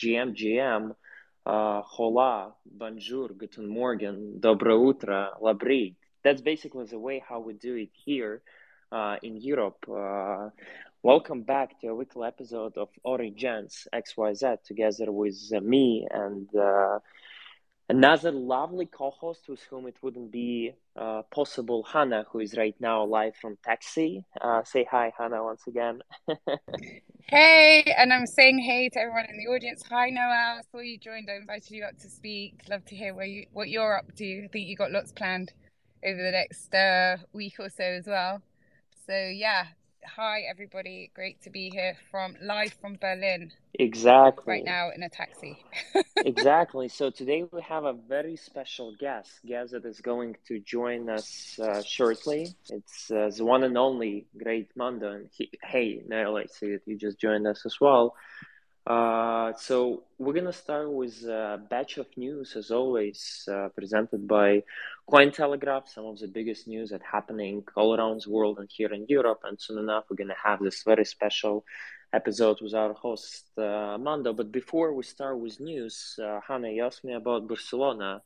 GM GM, uh, hola, bonjour, guten morgen, dobro utro, labrit. That's basically the way how we do it here uh, in Europe. Uh, welcome back to a weekly episode of OriGensXYZ together with uh, me and uh, another lovely co-host with whom it wouldn't be uh, possible, Hannah, who is right now live from taxi. Uh, say hi, Hannah, once again. hey, and I'm saying hey to everyone in the audience. Hi, Noel. I saw you joined. I invited you up to speak. Love to hear where you what you're up to. I think you got lots planned over the next uh, week or so as well. So yeah, hi everybody. Great to be here from live from Berlin. Exactly. Right now in a taxi. exactly. So today we have a very special guest, guest that is going to join us uh, shortly. It's uh, the one and only Great Mando. And he, hey, now I see that you just joined us as well. Uh, so we're gonna start with a batch of news, as always, uh, presented by Cointelegraph. Some of the biggest news that happening all around the world and here in Europe. And soon enough, we're gonna have this very special episode with our host uh, Mando. But before we start with news, uh, Hannah, you asked me about Barcelona.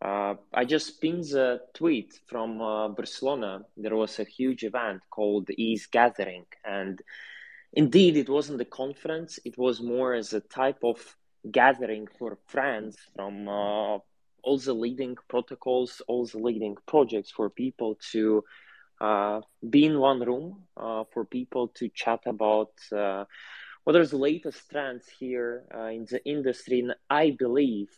Uh, I just pinned a tweet from uh, Barcelona. There was a huge event called ETH Gathering, and indeed, it wasn't a conference. It was more as a type of gathering for friends from uh, all the leading protocols, all the leading projects for people to uh, be in one room uh, for people to chat about uh, what are the latest trends here uh, in the industry. And I believe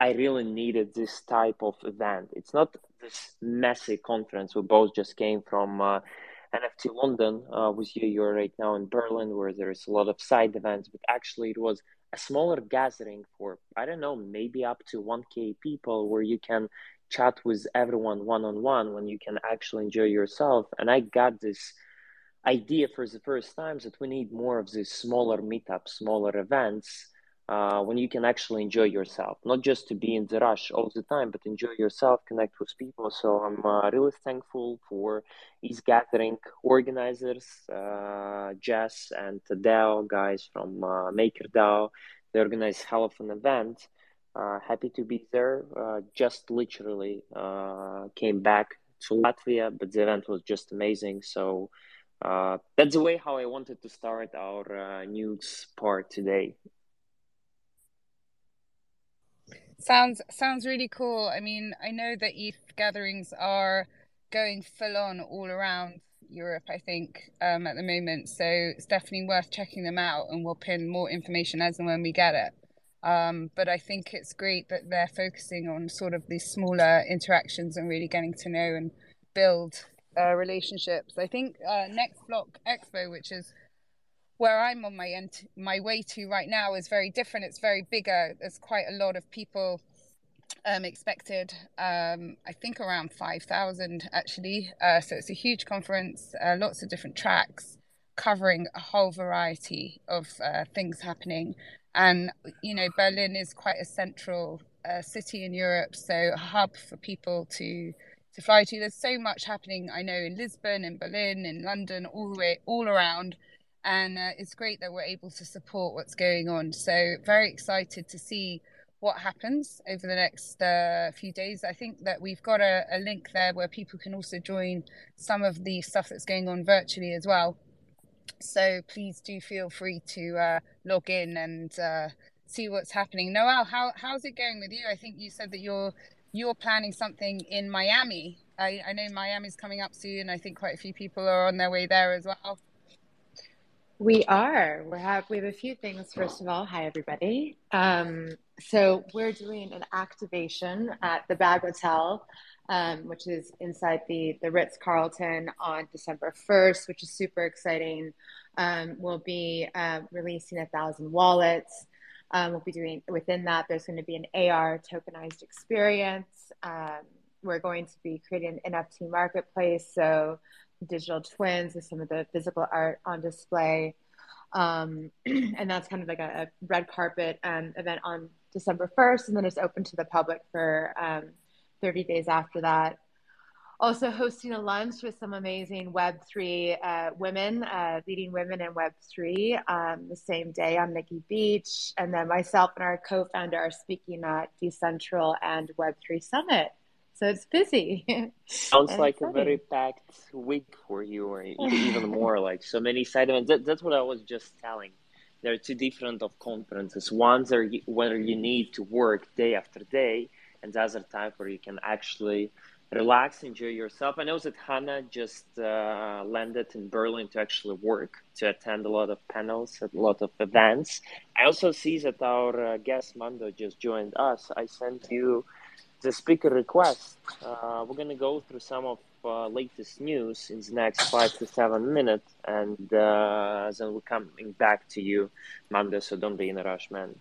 I really needed this type of event. It's not this messy conference. We both just came from uh, NFT London uh, with you. You're right now in Berlin, where there's a lot of side events, but actually it was a smaller gathering for I don't know, maybe up to 1k people, where you can chat with everyone one on one when you can actually enjoy yourself. And I got this idea for the first time that we need more of these smaller meetups, smaller events. Uh, when you can actually enjoy yourself, not just to be in the rush all the time, but enjoy yourself, connect with people. So I'm uh, really thankful for these gathering organizers, uh, Jess and Tadeo guys from uh, MakerDAO. They organize hell of an event. Uh, happy to be there. Uh, just literally came back to Latvia, but the event was just amazing. So that's the way how I wanted to start our news part today. Sounds sounds really cool. I mean, I know that ETH gatherings are going full on all around Europe. I think um, at the moment, so it's definitely worth checking them out, and we'll pin more information as and when we get it. Um, but I think it's great that they're focusing on sort of these smaller interactions and really getting to know and build uh, relationships. I think uh, Next Block Expo, which is where I'm on my end, my way to right now, is very different. It's very bigger. There's quite a lot of people um, expected. Um, I think around five thousand actually. Uh, so it's a huge conference. Uh, lots of different tracks covering a whole variety of uh, things happening and you know berlin is quite a central uh, city in europe so a hub for people to to fly to there's so much happening i know in lisbon in berlin in london all the way all around and uh, it's great that we're able to support what's going on so very excited to see what happens over the next uh, few days i think that we've got a, a link there where people can also join some of the stuff that's going on virtually as well so please do feel free to uh, log in and uh, see what's happening. Noel, how how's it going with you? I think you said that you're you're planning something in Miami. I, I know Miami's coming up soon. I think quite a few people are on their way there as well. We are. We have we have a few things. First of all, hi everybody. Um, so we're doing an activation at the Bag Hotel um, which is inside the, the Ritz Carlton on December 1st, which is super exciting. Um, we'll be uh, releasing a thousand wallets. Um, we'll be doing within that, there's going to be an AR tokenized experience. Um, we're going to be creating an NFT marketplace. So, digital twins with some of the physical art on display. Um, and that's kind of like a, a red carpet um, event on December 1st. And then it's open to the public for um, 30 days after that. also hosting a lunch with some amazing Web3 uh, women, uh, leading women in Web3 um, the same day on Nikki Beach. And then myself and our co founder are speaking at Decentral and Web3 Summit. So it's busy. Sounds like exciting. a very packed week for you, or even more like so many side events. That, that's what I was just telling. There are two different of conferences. One's are where you need to work day after day, and the other type where you can actually relax, enjoy yourself. I know that Hannah just uh, landed in Berlin to actually work, to attend a lot of panels, a lot of events. I also see that our uh, guest Mando just joined us. I sent you the speaker request. Uh, we're going to go through some of uh, latest news in the next five to seven minutes, and uh, then we're coming back to you, Mando, so don't be in a rush, man.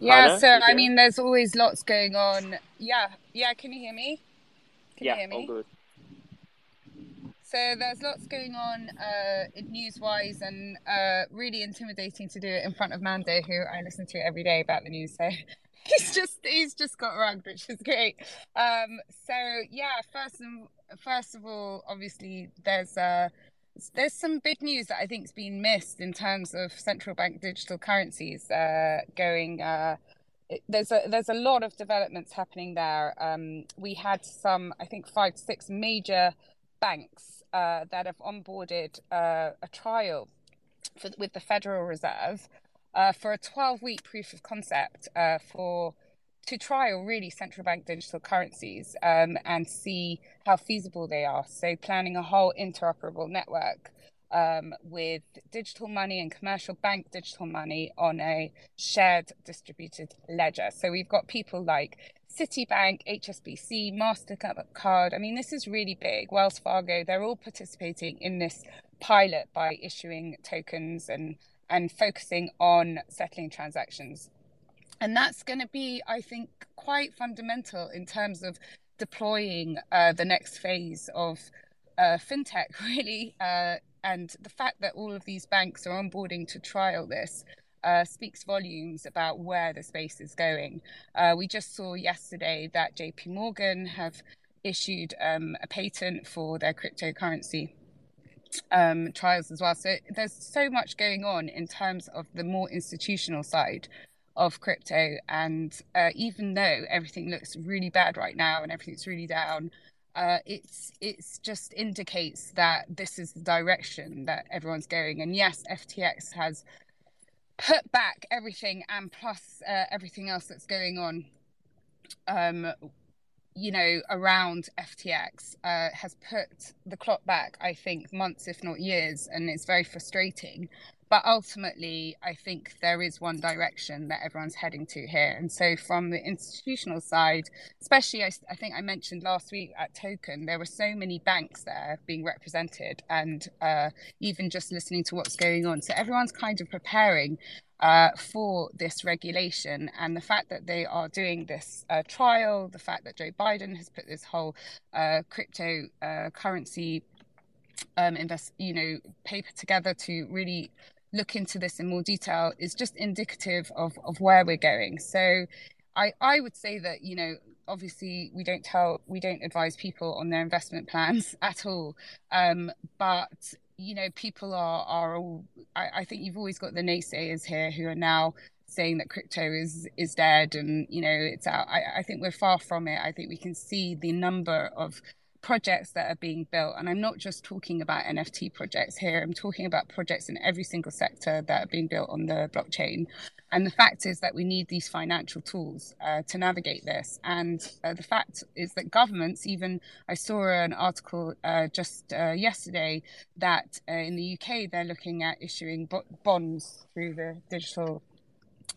Yeah, Anna, so I mean, there's always lots going on. Yeah, yeah. Can you hear me? Can yeah, you hear me? all good. So there's lots going on uh, news-wise, and uh, really intimidating to do it in front of Mando, who I listen to every day about the news. So he's just he's just got rugged, which is great. Um, so yeah, first and first of all, obviously there's uh, there's some big news that I think has been missed in terms of central bank digital currencies uh, going. Uh, there's a there's a lot of developments happening there. Um, we had some, I think, five to six major banks uh, that have onboarded uh, a trial for, with the Federal Reserve uh, for a 12 week proof of concept uh, for to trial really central bank digital currencies um, and see how feasible they are. So, planning a whole interoperable network um, with digital money and commercial bank digital money on a shared distributed ledger. So, we've got people like Citibank, HSBC, MasterCard. I mean, this is really big. Wells Fargo, they're all participating in this pilot by issuing tokens and, and focusing on settling transactions and that's going to be, I think, quite fundamental in terms of deploying uh, the next phase of uh, fintech, really. Uh, and the fact that all of these banks are onboarding to trial this uh, speaks volumes about where the space is going. Uh, we just saw yesterday that JP Morgan have issued um, a patent for their cryptocurrency um, trials as well. So there's so much going on in terms of the more institutional side of crypto. And uh, even though everything looks really bad right now and everything's really down, uh, it's it's just indicates that this is the direction that everyone's going. And yes, FTX has put back everything and plus uh, everything else that's going on. Um, you know, around FTX uh, has put the clock back, I think, months, if not years, and it's very frustrating but ultimately i think there is one direction that everyone's heading to here. And so from the institutional side especially i, I think i mentioned last week at token there were so many banks there being represented and uh, even just listening to what's going on. So everyone's kind of preparing uh, for this regulation. And the fact that they are doing this uh, trial, the fact that Joe Biden has put this whole uh, crypto uh, currency um, invest, you know, paper together to really look into this in more detail is just indicative of, of where we're going. So I, I would say that, you know, obviously we don't tell, we don't advise people on their investment plans at all. Um, but, you know, people are, are all, I, I think you've always got the naysayers here who are now saying that crypto is is dead and you know it's out I, I think we're far from it i think we can see the number of projects that are being built. And I'm not just talking about NFT projects here, I'm talking about projects in every single sector that are being built on the blockchain. And the fact is that we need these financial tools uh, to navigate this. And uh, the fact is that governments, even I saw an article uh, just uh, yesterday that uh, in the UK they're looking at issuing bonds through the digital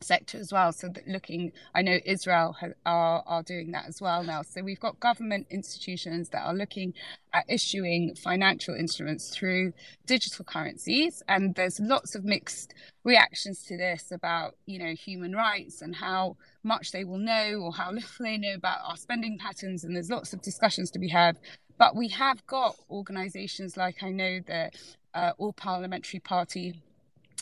sector as well. So that looking, I know Israel are are doing that as well now. So we've got government institutions that are looking at issuing financial instruments through digital currencies, and there's lots of mixed reactions to this about you know human rights and how much they will know or how little they know about our spending patterns, and there's lots of discussions to be had. But we have got organisations like I know the uh, All Parliamentary Party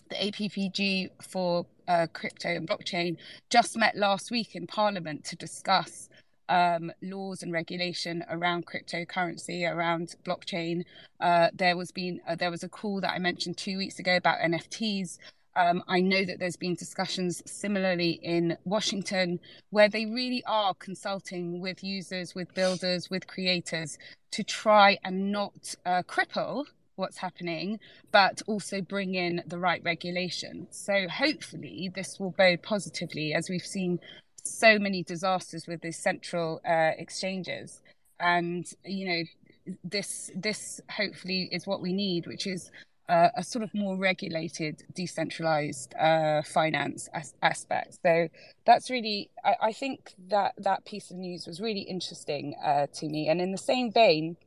the APPG for uh, crypto and blockchain, just met last week in Parliament to discuss um, laws and regulation around cryptocurrency, around blockchain. Uh, there was been uh, there was a call that I mentioned two weeks ago about NFTs. Um, I know that there's been discussions similarly in Washington where they really are consulting with users, with builders, with creators to try and not uh, cripple what's happening, but also bring in the right regulation. So hopefully this will bode positively as we've seen so many disasters with these central uh, exchanges. And, you know, this this hopefully is what we need, which is uh, a sort of more regulated, decentralized uh, finance as- aspect. So that's really, I, I, think that that piece of news was really interesting uh, to me. And in the same vein,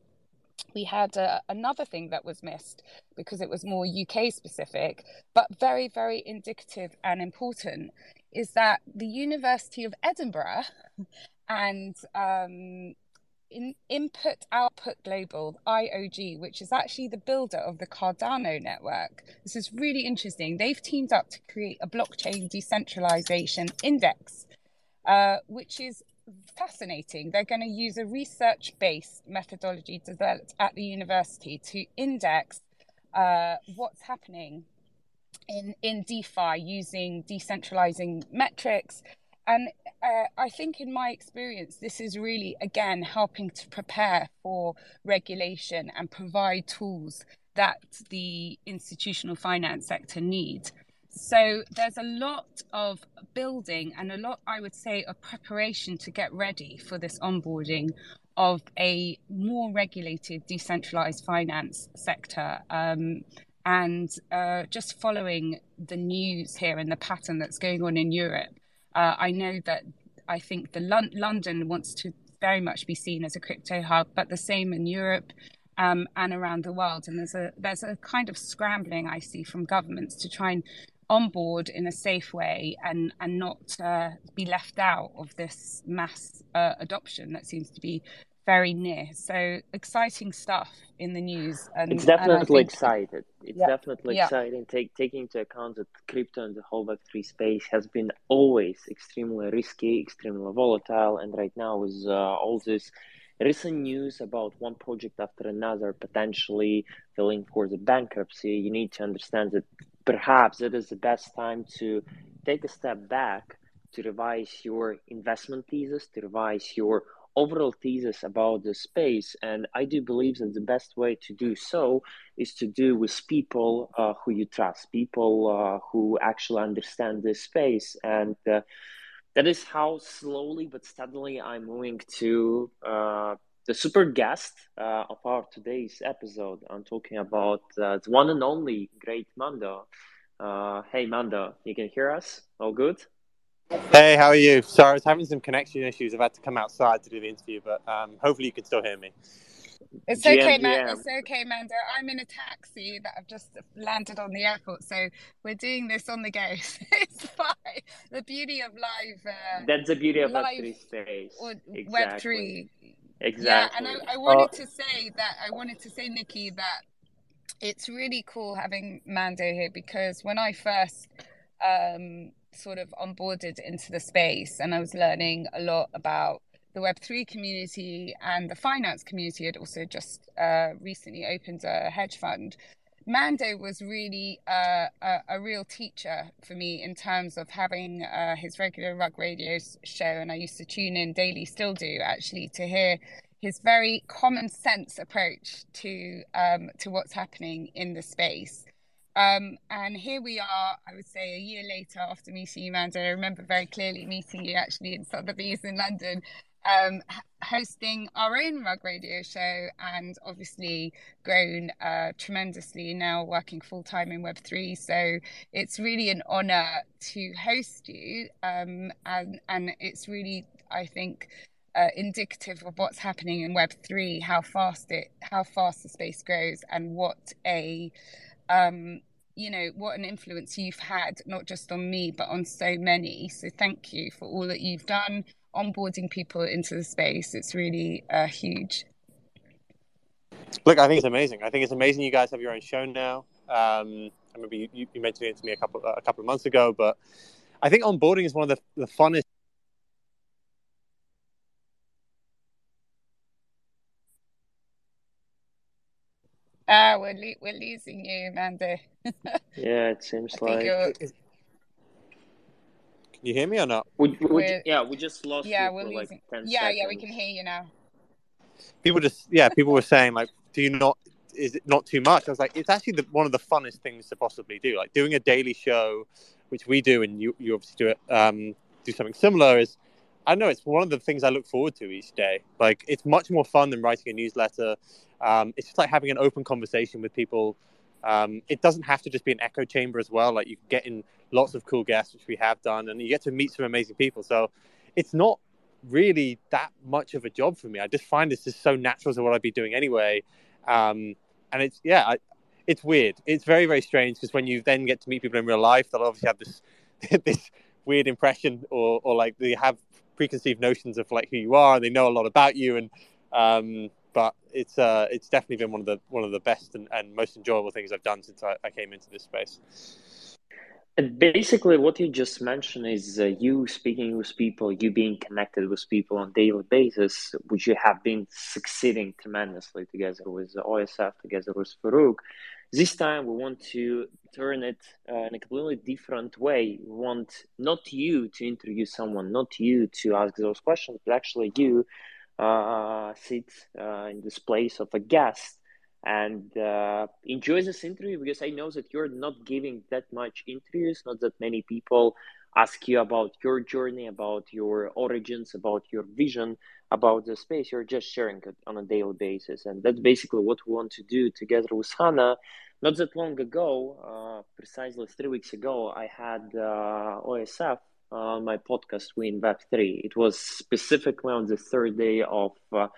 we had another thing that was missed because it was more UK specific, but very, very indicative and important is that the University of Edinburgh and um, in Input Output Global, IOG, which is actually the builder of the Cardano network. This is really interesting. They've teamed up to create a blockchain decentralization index, uh, which is fascinating. They're going to use a research based methodology developed at the university to index uh, what's happening in, in DeFi using decentralizing metrics and uh, I think, in my experience, this is really, again, helping to prepare for regulation and provide tools that the institutional finance sector need. So there's a lot of building and a lot, I would say, of preparation to get ready for this onboarding of a more regulated, decentralized finance sector. Um, and uh, just following the news here and the pattern that's going on in Europe, uh, I know that I think the Lon- London wants to very much be seen as a crypto hub, but the same in Europe um, and around the world. And there's a there's a kind of scrambling I see from governments to try and onboard in a safe way and and not uh, be left out of this mass uh, adoption that seems to be very near. So exciting stuff in the news. And, it's definitely think, excited. It's yeah, definitely yeah. exciting. Take, taking into account that crypto and the whole Web3 space has been always extremely risky, extremely volatile. And right now, with uh, all this recent news about one project after another potentially filing for the bankruptcy, you need to understand that perhaps it is the best time to take a step back to revise your investment thesis, to revise your overall thesis about the space. And I do believe that the best way to do so is to do with people uh, who you trust, people uh, who actually understand this space. And uh, that is how slowly but steadily I'm moving to uh, the super guest uh, of our today's episode. I'm talking about uh, the one and only great Mando. hey, Mando, you can hear us? All good? Hey, how are you? Sorry, I was having some connection issues. I've had to come outside to do the interview, but um, hopefully you can still hear me. It's GM, okay, man. It's okay, Mando. I'm in a taxi that I've just landed on the airport, so we're doing this on the go. it's fine. The beauty of live. Uh, That's the beauty of Web three space. Or exactly. Web three. Exactly. Yeah, and I, I wanted to say that I wanted to say, Nikki, that it's really cool having Mando here because when I first um, sort of onboarded into the space and I was learning a lot about the Web3 community and the finance community had also just uh, recently opened a hedge fund. Mando was really uh, a, a, real teacher for me in terms of having uh, his regular Rug Radio show, and I used to tune in daily, still do actually, to hear his very common sense approach to um, to what's happening in the space. Um, and here we are, I would say a year later after meeting you, Mando. I remember very clearly meeting you actually in Sotheby's in London, um, hosting our own rug radio show and obviously grown uh, tremendously now working full time in Web3. So it's really an honor to host you. Um, and, and it's really, I think, uh, indicative of what's happening in Web3, how fast it, how fast the space grows, and what a um, you know what an influence you've had not just on me but on so many so thank you for all that you've done onboarding people into the space it's really uh, huge look i think it's amazing i think it's amazing you guys have your own show now um, I remember you, you mentioned it to me a couple a couple of months ago, but I think onboarding is one of the, the funnest. Ah, we're lo- we're losing you, Mando. Yeah, it seems I think like. You're. Can you hear me or not? We, we, We're yeah, we just lost yeah, you we're for like losing. 10 Yeah, yeah, we can hear you now. People just yeah, people were saying like, do you not? Is it not too much? I was like, it's actually the, one of the funnest things to possibly do. Like doing a daily show, which we do, and you you obviously do it. Um, do something similar is. I know it's one of the things I look forward to each day. Like it's much more fun than writing a newsletter. Um, it's just like having an open conversation with people. Um, it doesn't have to just be an echo chamber as well. Like you can get in lots of cool guests, which we have done, and you get to meet some amazing people. So it's not really that much of a job for me. I just find this is so natural to what I'd be doing anyway. Um, and it's yeah, I, it's weird. It's very very strange because when you then get to meet people in real life, they'll obviously have this this weird impression or or like they have preconceived notions of like who you are. And they know a lot about you, and um, but it's uh, it's definitely been one of the one of the best and, and most enjoyable things I've done since I, I came into this space. And basically, what you just mentioned is uh, you speaking with people, you being connected with people on daily basis, which you have been succeeding tremendously together with OSF, together with Farokh. This time, we want to turn it uh, in a completely different way. We want not you to interview someone, not you to ask those questions, but actually you uh, sit uh, in this place of a guest and uh, enjoy this interview because I know that you're not giving that much interviews, not that many people ask you about your journey, about your origins, about your vision, about the space. You're just sharing it on a daily basis. And that's basically what we want to do together with Hannah. Not that long ago, uh, precisely three weeks ago, I had uh, OSF on my podcast, We in Web3. It was specifically on the third day of uh,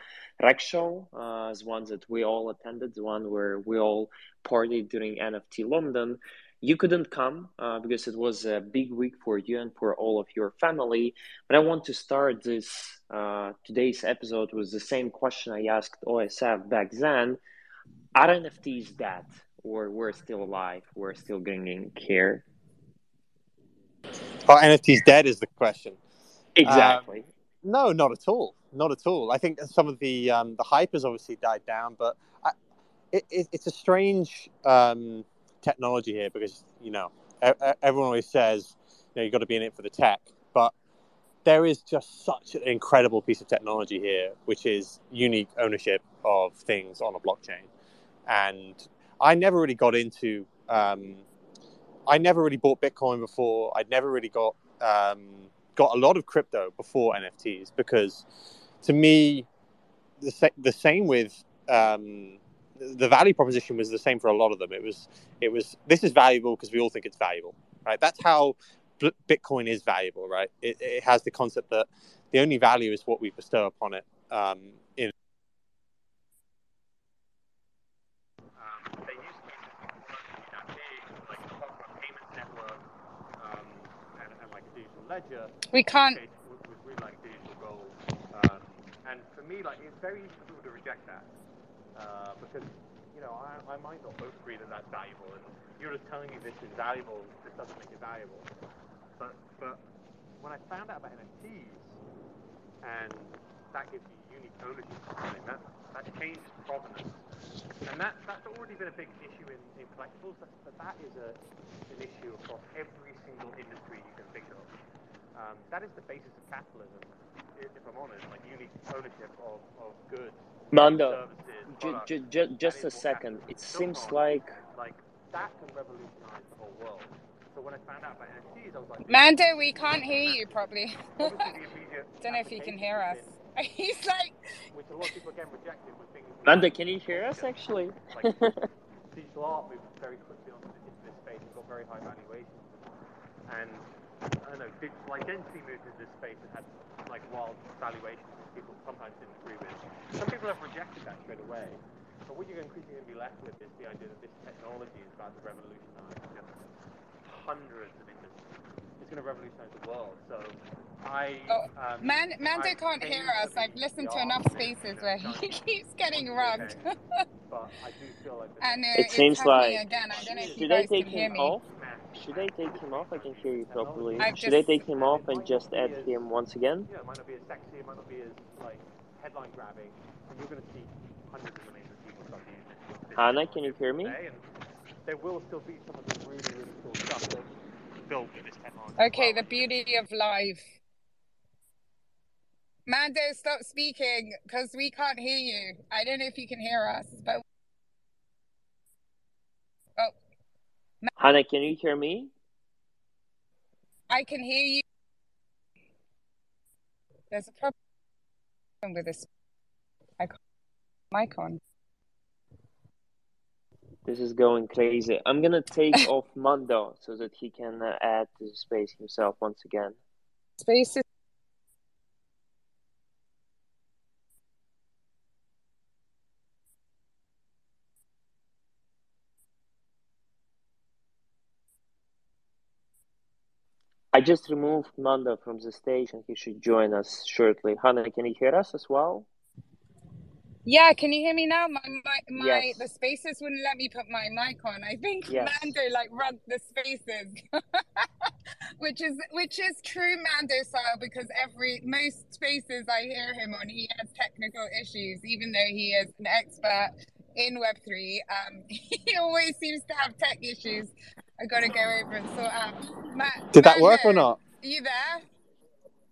Rec Show, uh, the one that we all attended, the one where we all partied during NFT London. You couldn't come uh, because it was a big week for you and for all of your family. But I want to start this uh, today's episode with the same question I asked OSF back then: Are NFTs dead, or we're still alive? We're still bringing care? Are NFTs dead? Is the question. Exactly. Um, no, not at all. Not at all. I think some of the um, the hype has obviously died down, but I, it, it, it's a strange um, technology here because you know everyone always says you know you've got to be in it for the tech, but there is just such an incredible piece of technology here, which is unique ownership of things on a blockchain. And I never really got into. Um, I never really bought Bitcoin before. I'd never really got um, got a lot of crypto before NFTs because to me, the, sa- the same with um, the value proposition was the same for a lot of them. It was it was this is valuable because we all think it's valuable, right? That's how B- Bitcoin is valuable, right? It, it has the concept that the only value is what we bestow upon it. Um, in um, they me, like it's very easy for people to reject that uh, because you know I, I might not both agree that that's valuable, and you're just telling me this is valuable. This doesn't make it valuable. But but when I found out about NFTs and that gives you unique ownership, of something, that that changed provenance, and that that's already been a big issue in, in collectibles. But, but that is a an issue across every single industry you can think of. Um, that is the basis of capitalism, if I'm honest, like unique ownership of, of goods, Mando, services, ju- products. ju- ju- just a second. capitalism It is built seems on. like like that can revolutionize the whole world. So when I found out about NFTs, I was like, Mando, we can't hear you properly. obviously Don't know if you can hear us. He's like, which a lot of people again rejected was things Mando, can you hear us actually? like digital art moved very quickly onto into this space and got very high valuations. And I don't know, digital identity moved into this space and had like wild valuations which people sometimes didn't agree with. Some people have rejected that straight away. But what you're increasingly going to be left with is the idea that this technology is about to revolutionize just hundreds of industries. It's going to revolutionize the world. So I. Oh, um, Man, Mando I can't hear us. I've listened to enough of this, spaces where he keeps getting Okay. but I do feel like And uh, It it's seems like- again. I don't know if you Should I guys can take hear him me. off? Should I take him off? I can hear you properly. I've Should I just- take him off and just add him once again? Yeah, it might not be as sexy, it might not be as like headline grabbing, and you're going to see hundreds of millions of people start using it. Hannah, can you hear me? today, and there will still be some of the really, really cool stuff that's built with this technology. as Okay, well. the beauty of life. Mando, stop speaking because we can't hear you. I don't know if you can hear us, but oh, Hannah, can you hear me? I can hear you. There's a problem with this icon. mic on. This is going crazy. I'm gonna take off Mando so that he can uh, add to the space himself once again. Spaces. I just removed Mando from the stage and he should join us shortly. Hannah, can you hear us as well? Yeah, can you hear me now? My my, my Yes. the spaces wouldn't let me put my mic on. I think Yes. Mando like runs the spaces. which is which is true Mando style because every most spaces I hear him on he has technical issues, even though he is an expert in Web three. Um he always seems to have tech issues. I gotta go over and sort out. Ma- Did that work or not? Are you there?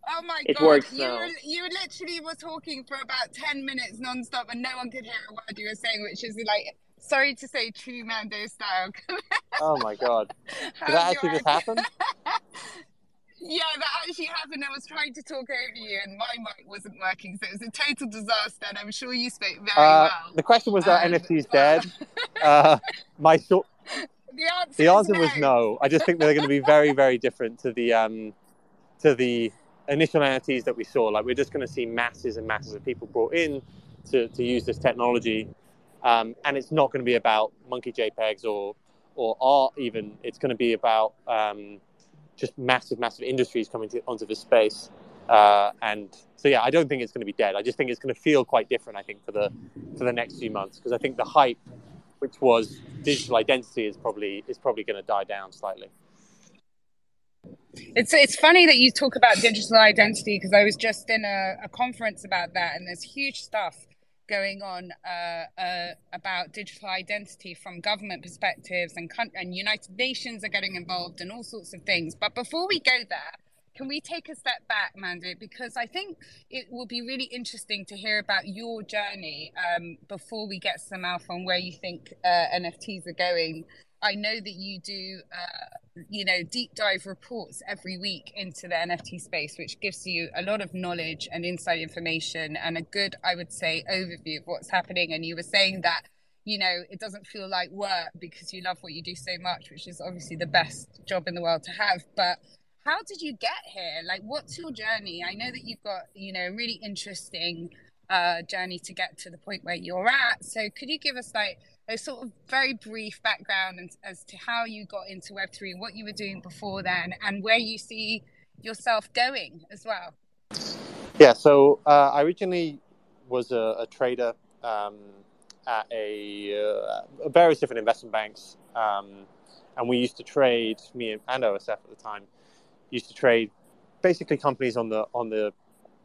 Oh my It god! works you now. were, you literally were talking for about ten minutes nonstop, and no one could hear a word you were saying, which is like, sorry to say, true Mando style. Oh my god. How's Did that actually just happen? yeah, that actually happened. I was trying to talk over you, and my mic wasn't working, so it was a total disaster. And I'm sure you spoke very Uh, well. the question was that Um, NFT's but- dead. Uh, my short, The answer, the answer was no. I just think they're going to be very, very different to the um, to the initial NFTs that we saw. Like we're just going to see masses and masses of people brought in to, to use this technology, um, and it's not going to be about monkey JPEGs or or art even. It's going to be about um, just massive, massive industries coming to, onto this space. Uh, and so yeah, I don't think it's going to be dead. I just think it's going to feel quite different. I think for the for the next few months because I think the hype, which was digital identity, is probably is probably going to die down slightly. It's it's funny that you talk about digital identity because I was just in a, a conference about that, and there's huge stuff going on uh, uh, about digital identity from government perspectives, and and United Nations are getting involved, and all sorts of things. But before we go there, can we take a step back, Mandy? Because I think it will be really interesting to hear about your journey um, before we get some alpha on where you think uh, NFTs are going. I know that you do, uh, you know, deep dive reports every week into the NFT space, which gives you a lot of knowledge and inside information and a good, I would say, overview of what's happening. And you were saying that, you know, it doesn't feel like work because you love what you do so much, which is obviously the best job in the world to have. But how did you get here? Like, what's your journey? I know that you've got, you know, a really interesting uh, journey to get to the point where you're at. So, could you give us like a sort of very brief background as, as to how you got into Web3, what you were doing before then, and where you see yourself going as well? Yeah, so uh, I originally was a, a trader um, at a, uh, various different investment banks, um, and we used to trade me and, and OSF at the time used to trade basically companies on the on the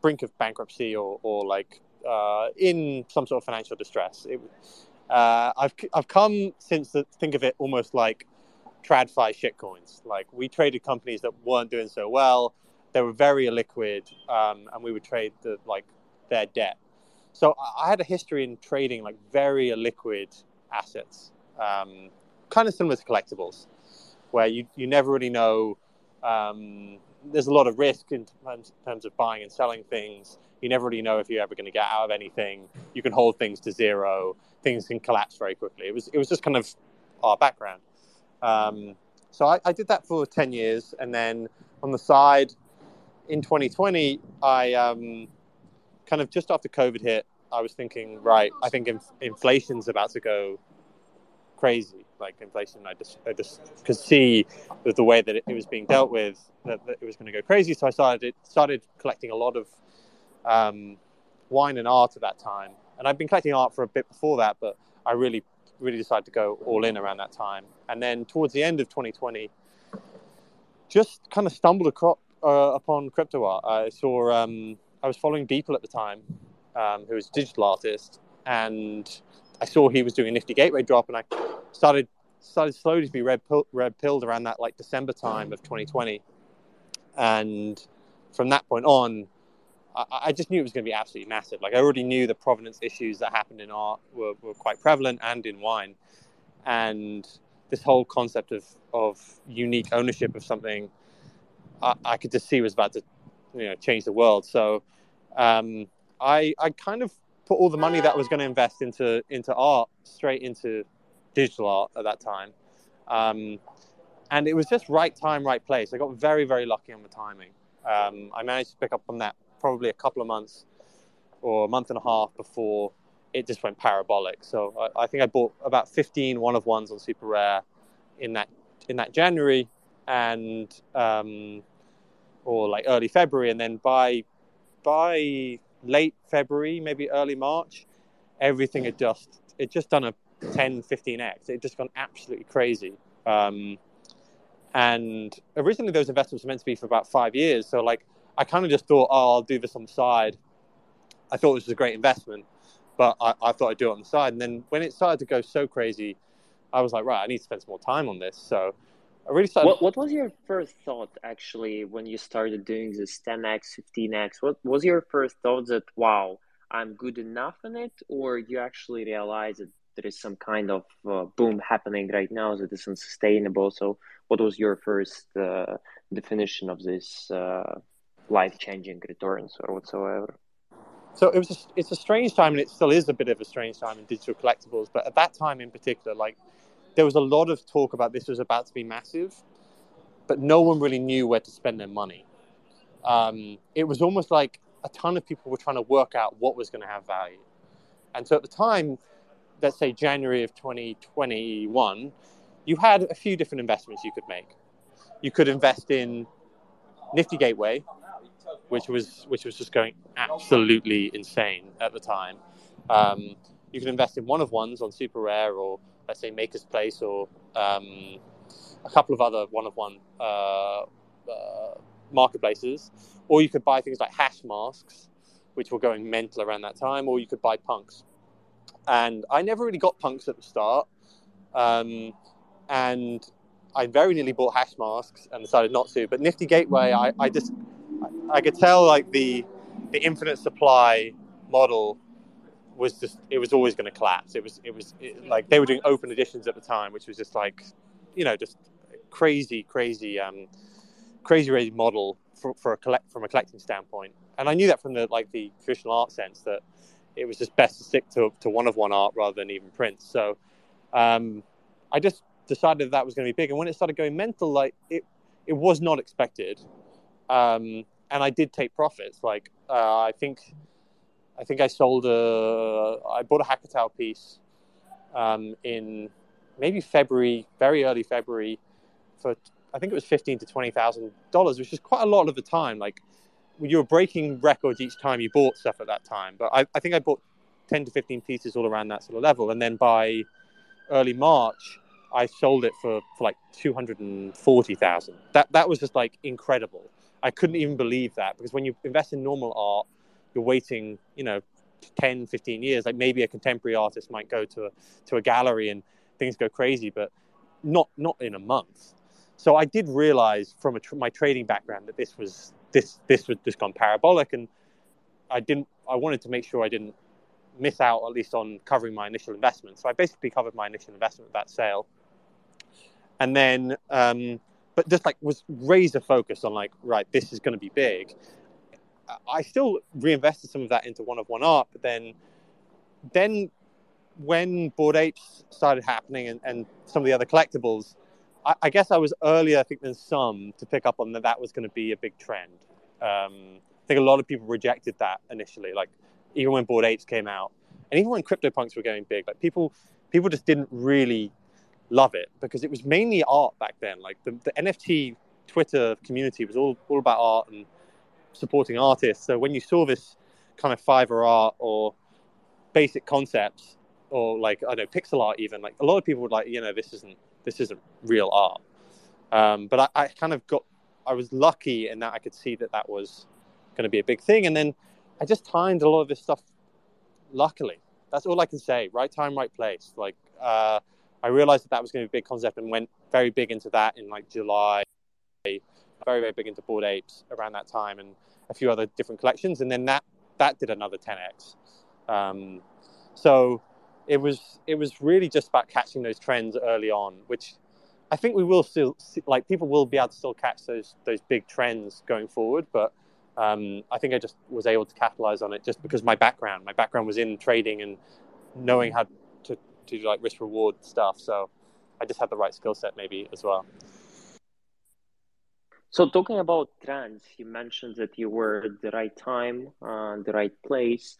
brink of bankruptcy or or like uh, in some sort of financial distress. It, uh, I've I've come since to think of it almost like tradfi shitcoins. Like we traded companies that weren't doing so well. They were very illiquid, um, and we would trade the like their debt. So I- had a history in trading like very illiquid assets, um, kind of similar to collectibles, where you you never really know. Um, there's a lot of risk in terms, of buying and selling things. You never really know if you're ever going to get out of anything. You can hold things to zero. Things can collapse very quickly. It was it was just kind of our background. Um, so I, I did that for ten years, and then on the side, in 2020, I um, kind of just after COVID hit, I was thinking, right, I think inf- inflation's about to go crazy. Like inflation, I just I just could see with the way that it, it was being dealt with that, that it was going to go crazy. So I started it started collecting a lot of um, wine and art at that time, and I'd been collecting art for a bit before that, but I really really decided to go all in around that time. And then towards the end of 2020, just kind of stumbled across, uh, upon crypto art. I saw um, I was following Beeple at the time, um, who was a digital artist, and I saw he was doing a Nifty Gateway drop, and I started started slowly to be red red pilled around that like December time of 2020, and from that point on, I, I just knew it was going to be absolutely massive. Like I already knew the provenance issues that happened in art were, were quite prevalent and in wine, and this whole concept of of unique ownership of something, I, I could just see was about to, you know, change the world. So, um, I I kind of put all the money that I was going to invest into into art straight into digital art at that time. Um, and it was just right time, right place. I got very, very lucky on the timing. Um, I managed to pick up on that probably a couple of months or a month and a half before it just went parabolic. So I, I think I bought about 15 one of ones on Super Rare in that in that January and um, or like early February, and then by by late February, maybe early March, everything had just it just done a 10, 15x. It just gone absolutely crazy. Um, and originally those investments were meant to be for about five years. So like I kind of just thought, oh, I'll do this on the side. I thought this was a great investment, but I, I thought I'd do it on the side. And then when it started to go so crazy, I was like, right, I need to spend some more time on this. So I really started. What, what was your first thought actually when you started doing this 10x, 15x? What was your first thought that, wow, I'm good enough in it? Or you actually realized that there is some kind of uh, boom happening right now that is unsustainable? So what was your first uh, definition of this uh, life changing returns or whatsoever. So it was a, it's a strange time, and it still is a bit of a strange time in digital collectibles. But at that time in particular, like there was a lot of talk about this was about to be massive, but no one really knew where to spend their money. Um, it was almost like a ton of people were trying to work out what was going to have value. And so at the time, let's say January of 2021, you had a few different investments you could make. You could invest in Nifty Gateway, which was which was just going absolutely insane at the time. Um, you could invest in one of ones on Super Rare or let's say Maker's Place or um, a couple of other one of one uh, uh, marketplaces, or you could buy things like Hashmasks, which were going mental around that time, or you could buy punks. And I never really got punks at the start, um, and I very nearly bought Hashmasks and decided not to. But Nifty Gateway, I, I just I could tell like the the infinite supply model was just it was always going to collapse. It was it was it, like they were doing open editions at the time, which was just like you know just crazy crazy um, crazy crazy model for, for a collect from a collecting standpoint. And I knew that from the like the traditional art sense that it was just best to stick to, to one of one art rather than even prints. So um, I just decided that was going to be big. And when it started going mental, like it it was not expected. Um, and I did take profits. Like uh, I think, I think I sold a, I bought a Hackatao piece um, in maybe February, very early February, for I think it was fifteen to twenty thousand dollars, which is quite a lot of the time. Like you were breaking records each time you bought stuff at that time. But I, I think I bought ten to fifteen pieces all around that sort of level, and then by early March. I sold it for, for like 240,000. That that was just like incredible. I couldn't even believe that because when you invest in normal art, you're waiting, you know, 10, 15 years. Like maybe a contemporary artist might go to a, to a gallery and things go crazy, but not not in a month. So I did realize from tr- my trading background that this was this this was just gone parabolic, and I didn't. I wanted to make sure I didn't miss out at least on covering my initial investment. So I basically covered my initial investment with that sale, and then um, but just like was razor focused on like right this is going to be big i still reinvested some of that into one of one art but then then when Bored Apes started happening and, and some of the other collectibles I, I, guess i was earlier i think than some to pick up on that that was going to be a big trend um, i think a lot of people rejected that initially like even when Bored Apes came out and even when CryptoPunks were going big like people people just didn't really love it because it was mainly art back then. Like the, the NFT Twitter community was all, all about art and supporting artists. So when you saw this kind of Fiverr art or basic concepts, or like I don't know pixel art even like a lot of people would like you know this isn't this isn't real art. Um, but I, I kind of got I was lucky in that I could see that that was going to be a big thing, and then I just timed a lot of this stuff. Luckily, that's all I can say. Right time, right place. Like uh, I realized that that was going to be a big concept, and went very big into that in like July. Very very big into Bored Apes around that time, and a few other different collections, and then that that did another 10x. Um, so it was it was really just about catching those trends early on, which I think we will still see, like people will be able to still catch those those big trends going forward, but um, I think I just was able to capitalize on it just because my background, my background was in trading and knowing how to, to do like risk reward stuff. So I just had the right skill set maybe as well. So talking about trends, you mentioned that you were at the right time, uh, the right place.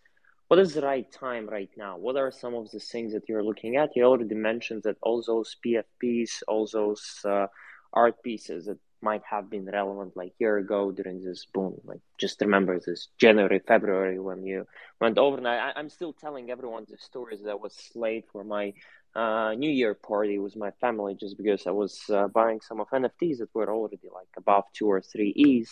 What is the right time right now? What are some of the things that you're looking at? You already mentioned that all those PFPs, all those uh, art pieces that might have been relevant like year ago during this boom. Like just remember this January, February when you went overnight. I, am still telling everyone the stories that was late for my uh, New Year party with my family just because I was uh, buying some of NFTs that were already like above two or three E's.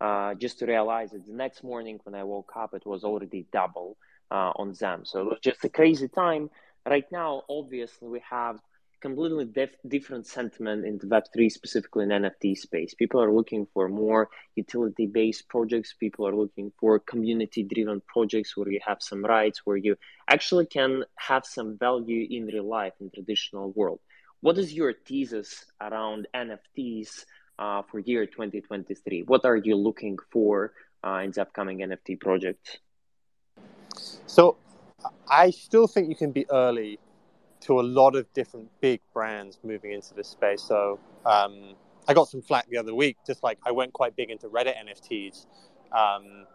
Uh, just to realize that the next morning when I woke up, it was already double uh, on them. So it was just a crazy time. Right now, obviously, we have completely def- different sentiment in the Web3, specifically in NFT space. People are looking for more utility based projects. People are looking for community driven projects where you have some rights, where you actually can have some value in real life in traditional world. What is your thesis around NFTs uh, for year 2023? What are you looking for uh, in the upcoming NFT projects? So I still think you can be early to a lot of different big brands moving into this space. So um, I got some flack the other week, just like I went quite big into Reddit NFTs. Um,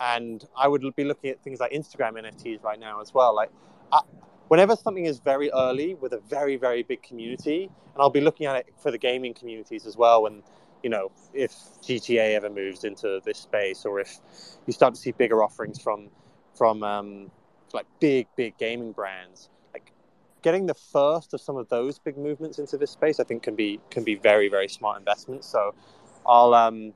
and I would be looking at things like Instagram NFTs right now as well. Like, I, whenever something is very early with a very, very big community, and I'll be looking at it for the gaming communities as well. And, you know, if GTA ever moves into this space, or if you start to see bigger offerings from, from um, like big, big gaming brands, getting the first of some of those big movements into this space, I think, can be can be very very smart investments. So, I'll um,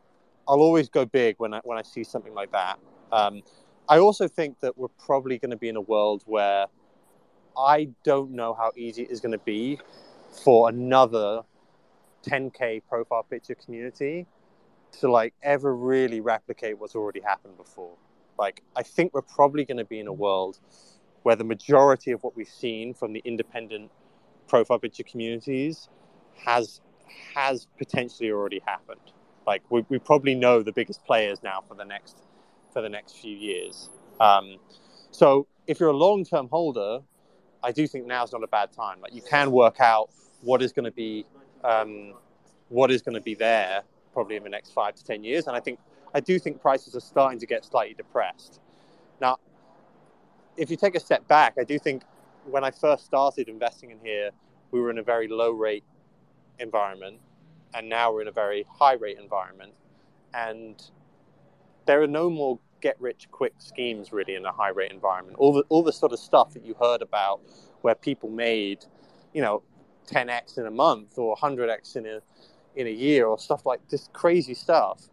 I'll always go big when I when I see something like that. Um, I also think that we're probably going to be in a world where I don't know how easy it is going to be for another 10k profile picture community to like ever really replicate what's already happened before. Like I think we're probably going to be in a world where the majority of what we've seen from the independent profile picture communities has has potentially already happened. Like we, we probably know the biggest players now for the next for the next few years. Um, so if you're a long term holder, I do think now is not a bad time. Like you can work out what is going to be um, what is going to be there probably in the next five to ten years, and I think I do think prices are starting to get slightly depressed. Now, if you take a step back, I do think when I first started investing in here, we were in a very low rate environment, and now we're in a very high rate environment. And there are no more get rich quick schemes really in a high rate environment. All the all the sort of stuff that you heard about where people made, you know, 10x in a month or 100x in a in a year or stuff like this crazy stuff.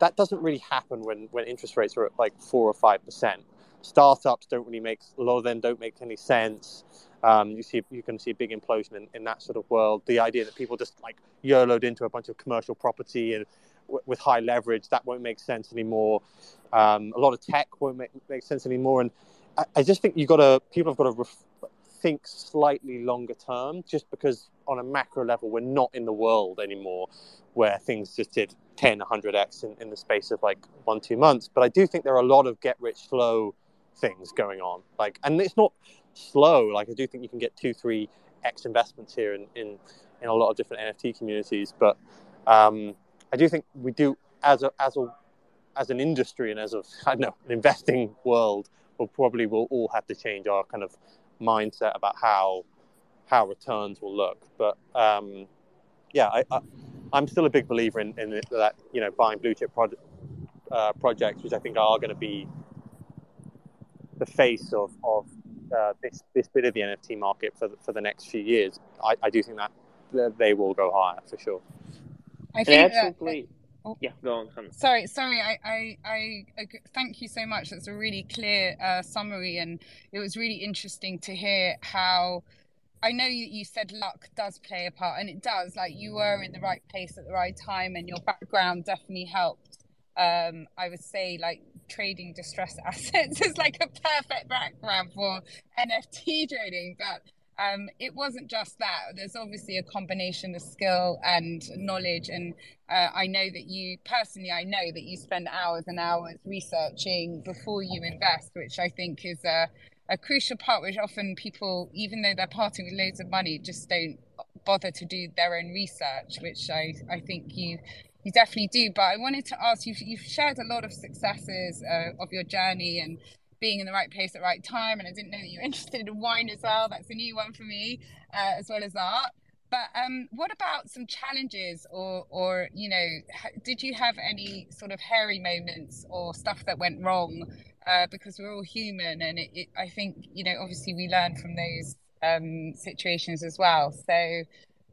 That doesn't really happen when when interest rates are at like four or five percent startups don't really make a lot of them don't make any sense. Um, you see, you can see a big implosion in, in, that sort of world. The idea that people just like YOLOed into a bunch of commercial property and w- with high leverage that won't make sense anymore. Um, a lot of tech won't make, make sense anymore. And I, I just think you got to people have got to ref- think slightly longer term, just because on a macro level we're not in the world anymore where things just did 10, 100x in, in the space of like one, two months. But I do think there are a lot of get rich slow things going on. Like, and it's not slow. Like, I do think you can get two, three X investments here in, in, in a lot of different NFT communities. But um, I do think we do, as a, as a, as an industry and as a, I don't know, an investing world, we'll probably will all have to change our kind of mindset about how, how returns will look. But um, yeah, I, I, am still a big believer in, in that, you know, buying blue chip project, uh, projects, which I think are going to be the face of, of uh, this this bit of the NFT market for the, for the next few years, I, I do think that they will go higher for sure. I think absolutely. That, Oh. Yeah, go on. Sorry, sorry. I, I, I, I, thank you so much. That's a really clear uh, summary, and it was really interesting to hear how. I know you, you said luck does play a part, and it does. Like you were in the right place at the right time, and your background definitely helped. Um, I would say like trading distressed assets is like a perfect background for NFT trading, but um, it wasn't just that. There's obviously a combination of skill and knowledge. And uh, I know that you personally, I know that you spend hours and hours researching before you invest, which I think is a, a crucial part, which often people, even though they're parting with loads of money, just don't bother to do their own research, which I, I think you you definitely do. But I wanted to ask you, you've shared a lot of successes uh, of your journey and being in the right place at the right time. And I didn't know that you were interested in wine as well. That's a new one for me, uh, as well as art. But um, what about some challenges, or, or you know, did you have any sort of hairy moments or stuff that went wrong? Uh, because we're all human, and it, it, I think you know, obviously, we learn from those um, situations as well. So,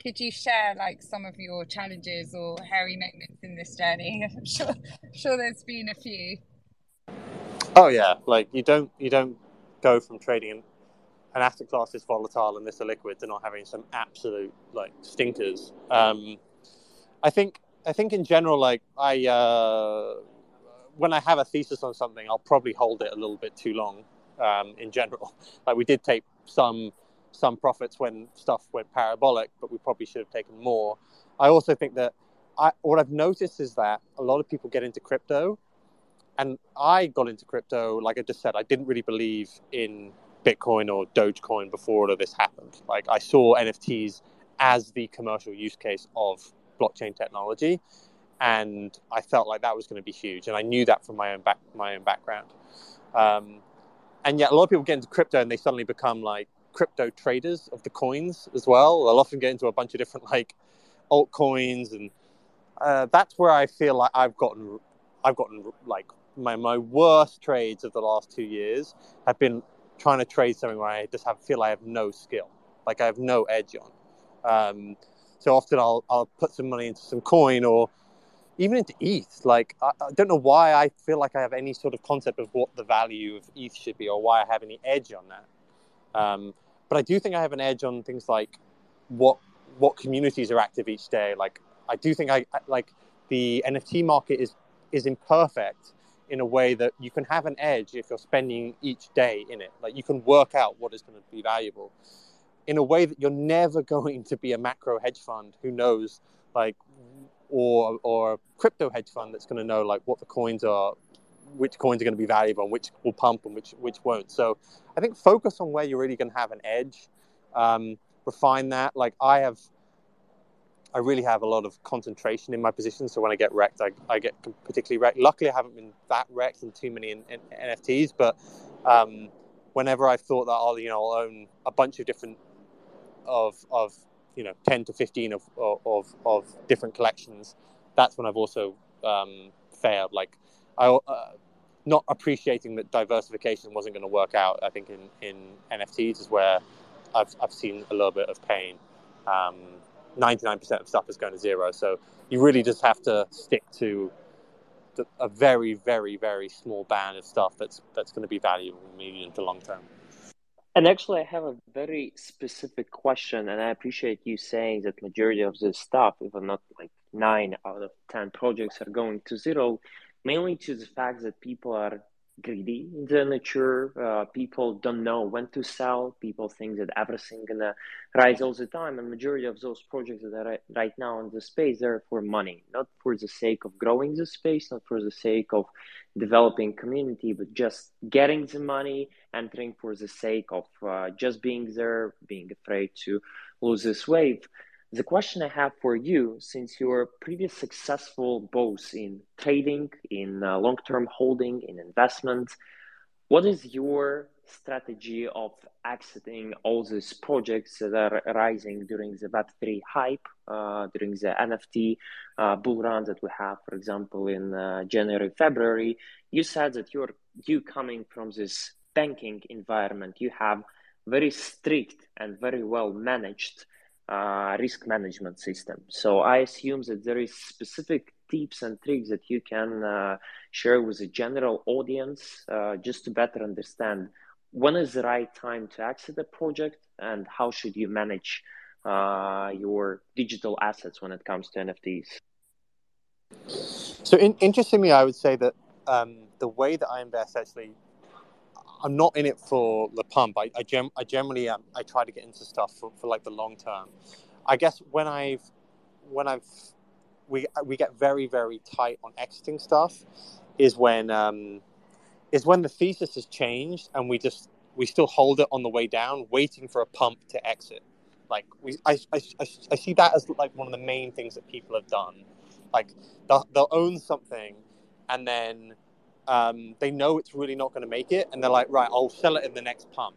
could you share like some of your challenges or hairy moments in this journey? I'm sure, sure there's been a few. Oh yeah, like you don't you don't go from trading an asset class is volatile and this a liquid to not having some absolute like stinkers. Um, I think I think in general, like I uh, when I have a thesis on something, I'll probably hold it a little bit too long. Um, in general, like we did take some some profits when stuff went parabolic, but we probably should have taken more. I also think that I, what I've noticed is that a lot of people get into crypto and I got into crypto, like I just said, I didn't really believe in Bitcoin or Dogecoin before all of this happened. Like I saw NFTs as the commercial use case of blockchain technology, and I felt like that was going to be huge, and I knew that from my own back my own background. Um, and yet, a lot of people get into crypto and they suddenly become like crypto traders of the coins as well. They'll often get into a bunch of different like altcoins, and uh, that's where I feel like I've gotten I've gotten like my, my worst trades of the last two years have been trying to trade something where I just have feel I have no skill, like I have no edge on. Um, so often I'll I'll put some money into some coin or even into ETH. Like I, I, don't know why I feel like I have any sort of concept of what the value of ETH should be or why I have any edge on that. Um, but I do think I have an edge on things like what what communities are active each day. Like I do think I, like the NFT market is is imperfect in a way that you can have an edge if you're spending each day in it. Like you can work out what is going to be valuable in a way that you're never going to be a macro hedge fund who knows like or or a crypto hedge fund that's going to know like what the coins are which coins are going to be valuable and which will pump and which which won't so i think focus on where you're really going to have an edge um, refine that like i have I really have a lot of concentration in my position. So when I get wrecked, I, I get particularly wrecked. Luckily, I haven't been that wrecked in too many in, in NFTs, but um, whenever I've thought that I'll, you know, I'll own a bunch of different of of you know 10 to 15 of of of different collections, that's when I've also um, failed. Like I. Uh, not appreciating that diversification wasn't going to work out. I think in, in NFTs is where I've, I've seen a little bit of pain. Um, 99% of stuff is going to zero. So you really just have to stick to the, a very, very, very small band of stuff that's that's going to be valuable medium to long term. And actually, I have a very specific question, and I appreciate you saying that majority of this stuff, even not like nine out of ten projects, are going to zero, mainly to the fact that people are greedy in the nature. Uh, people don't know when to sell. People think that everything gonna rise all the time. And majority of those projects that are right now in the space, they're for money, not for the sake of growing the space, not for the sake of developing community, but just getting the money, entering for the sake of uh, just being there, being afraid to lose this wave. The question I have for you, since you're pretty successful both in trading, in uh, long term holding, in investment, what is your strategy of exiting all these projects that are rising during the Web3 hype, uh, during the NFT uh, bull run that we have, for example, in uh, January, February? You said that you're you coming from this banking environment, you have very strict and very well managed uh, risk management system. So I assume that there is specific tips and tricks that you can uh, share with the general audience uh, just to better understand when is the right time to exit a project and how should you manage uh, your digital assets when it comes to NFTs. So in, interestingly, I would say that um, the way that I invest actually I'm not in it for the pump. I I, gem, I generally um, I try to get into stuff for, for like the long term. I guess when I've when I've we we get very very tight on exiting stuff is when um, is when the thesis has changed and we just we still hold it on the way down, waiting for a pump to exit. Like we, I, I, I, I see that as like one of the main things that people have done. Like they'll, they'll own something, and then um, they know it's really not going to make it, and they're like, right, I'll sell it in the next pump.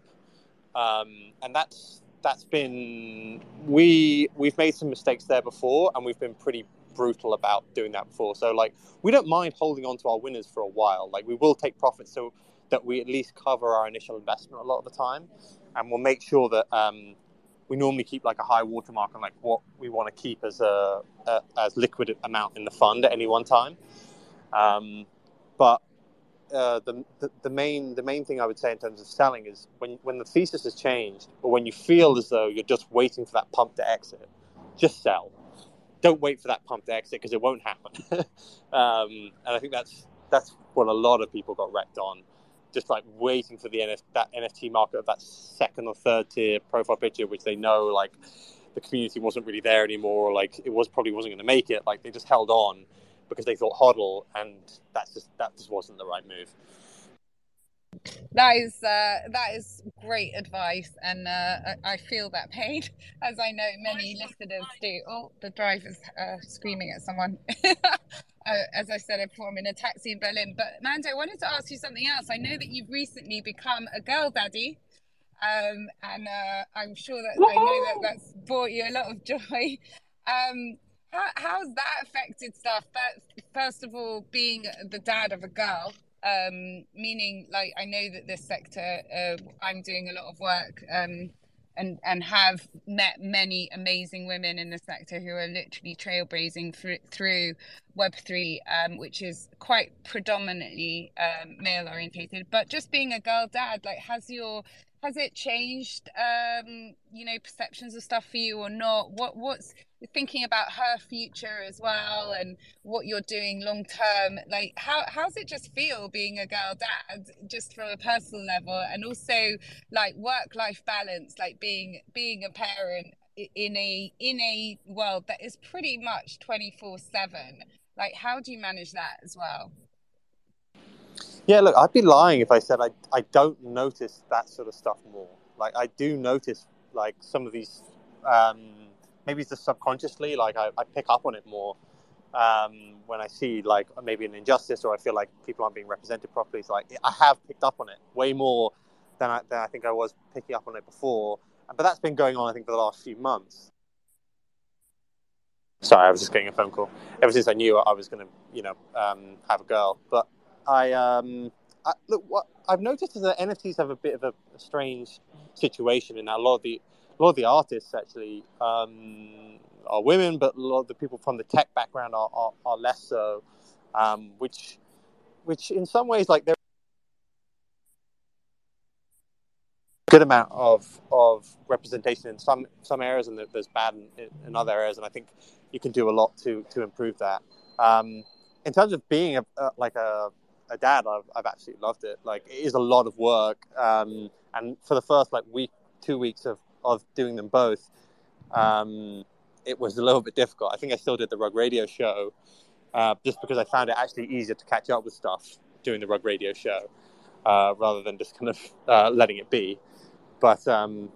Um, and that's that's been we we've made some mistakes there before, and we've been pretty brutal about doing that before. So like we don't mind holding on to our winners for a while. Like we will take profits so that we at least cover our initial investment a lot of the time, and we'll make sure that um, we normally keep like a high watermark on like what we want to keep as a, a, as liquid amount in the fund at any one time. Um, but uh, the, the, the main the main thing I would say in terms of selling is when when the thesis has changed, or when you feel as though you're just waiting for that pump to exit, just sell. Don't wait for that pump to exit because it won't happen. um, and I think that's that's what a lot of people got wrecked on, just like waiting for the NF, that NFT market of that second or third tier profile picture, which they know like the community wasn't really there anymore, or like it was probably wasn't going to make it. Like they just held on because they thought hodl, and that's just that just wasn't the right move. That is uh, that is great advice, and uh, I feel that pain, as I know many listeners do. Oh, the driver's uh, screaming at someone. Uh, as I said before, I'm in a taxi in Berlin. But Mando, I wanted to ask you something else. I know that you've recently become a girl daddy, um, and uh, I'm sure that Woo-hoo! I know that that's brought you a lot of joy. Um, how, how's that affected stuff? But first of all, being the dad of a girl, um, meaning like I know that this sector, uh, I'm doing a lot of work um, and and have met many amazing women in the sector who are literally trailblazing through, through Web three, um, which is quite predominantly um, male orientated. But just being a girl dad, like, has your has it changed um you know perceptions of stuff for you or not what what's thinking about her future as well and what you're doing long term like how how's it just feel being a girl dad just from a personal level and also like work life balance like being being a parent in a in a world that is pretty much 24 7 like how do you manage that as well yeah, look, I'd be lying if I said I, I don't notice that sort of stuff more. Like, I do notice, like, some of these, um, maybe it's just subconsciously, like, I, I pick up on it more um, when I see, like, maybe an injustice or I feel like people aren't being represented properly. It's like, I have picked up on it way more than I, than I think I was picking up on it before. But that's been going on, I think, for the last few months. Sorry, I was just getting a phone call. Ever since I knew I was going to, you know, um, have a girl. But I um I, look what I've noticed is that NFTs have a bit of a, a strange situation in that a lot of the a lot of the artists actually um, are women, but a lot of the people from the tech background are, are, are less so, um, which which in some ways like they're good amount of of representation in some some areas and there's bad in, in other areas and I think you can do a lot to to improve that. Um, in terms of being a, a like a a dad, I've, I've absolutely loved it. Like it is a lot of work, um, and for the first like week, two weeks of of doing them both, um, it was a little bit difficult. I think I still did the Rug Radio show, uh, just because I found it actually easier to catch up with stuff doing the Rug Radio show, uh, rather than just kind of uh, letting it be. But um,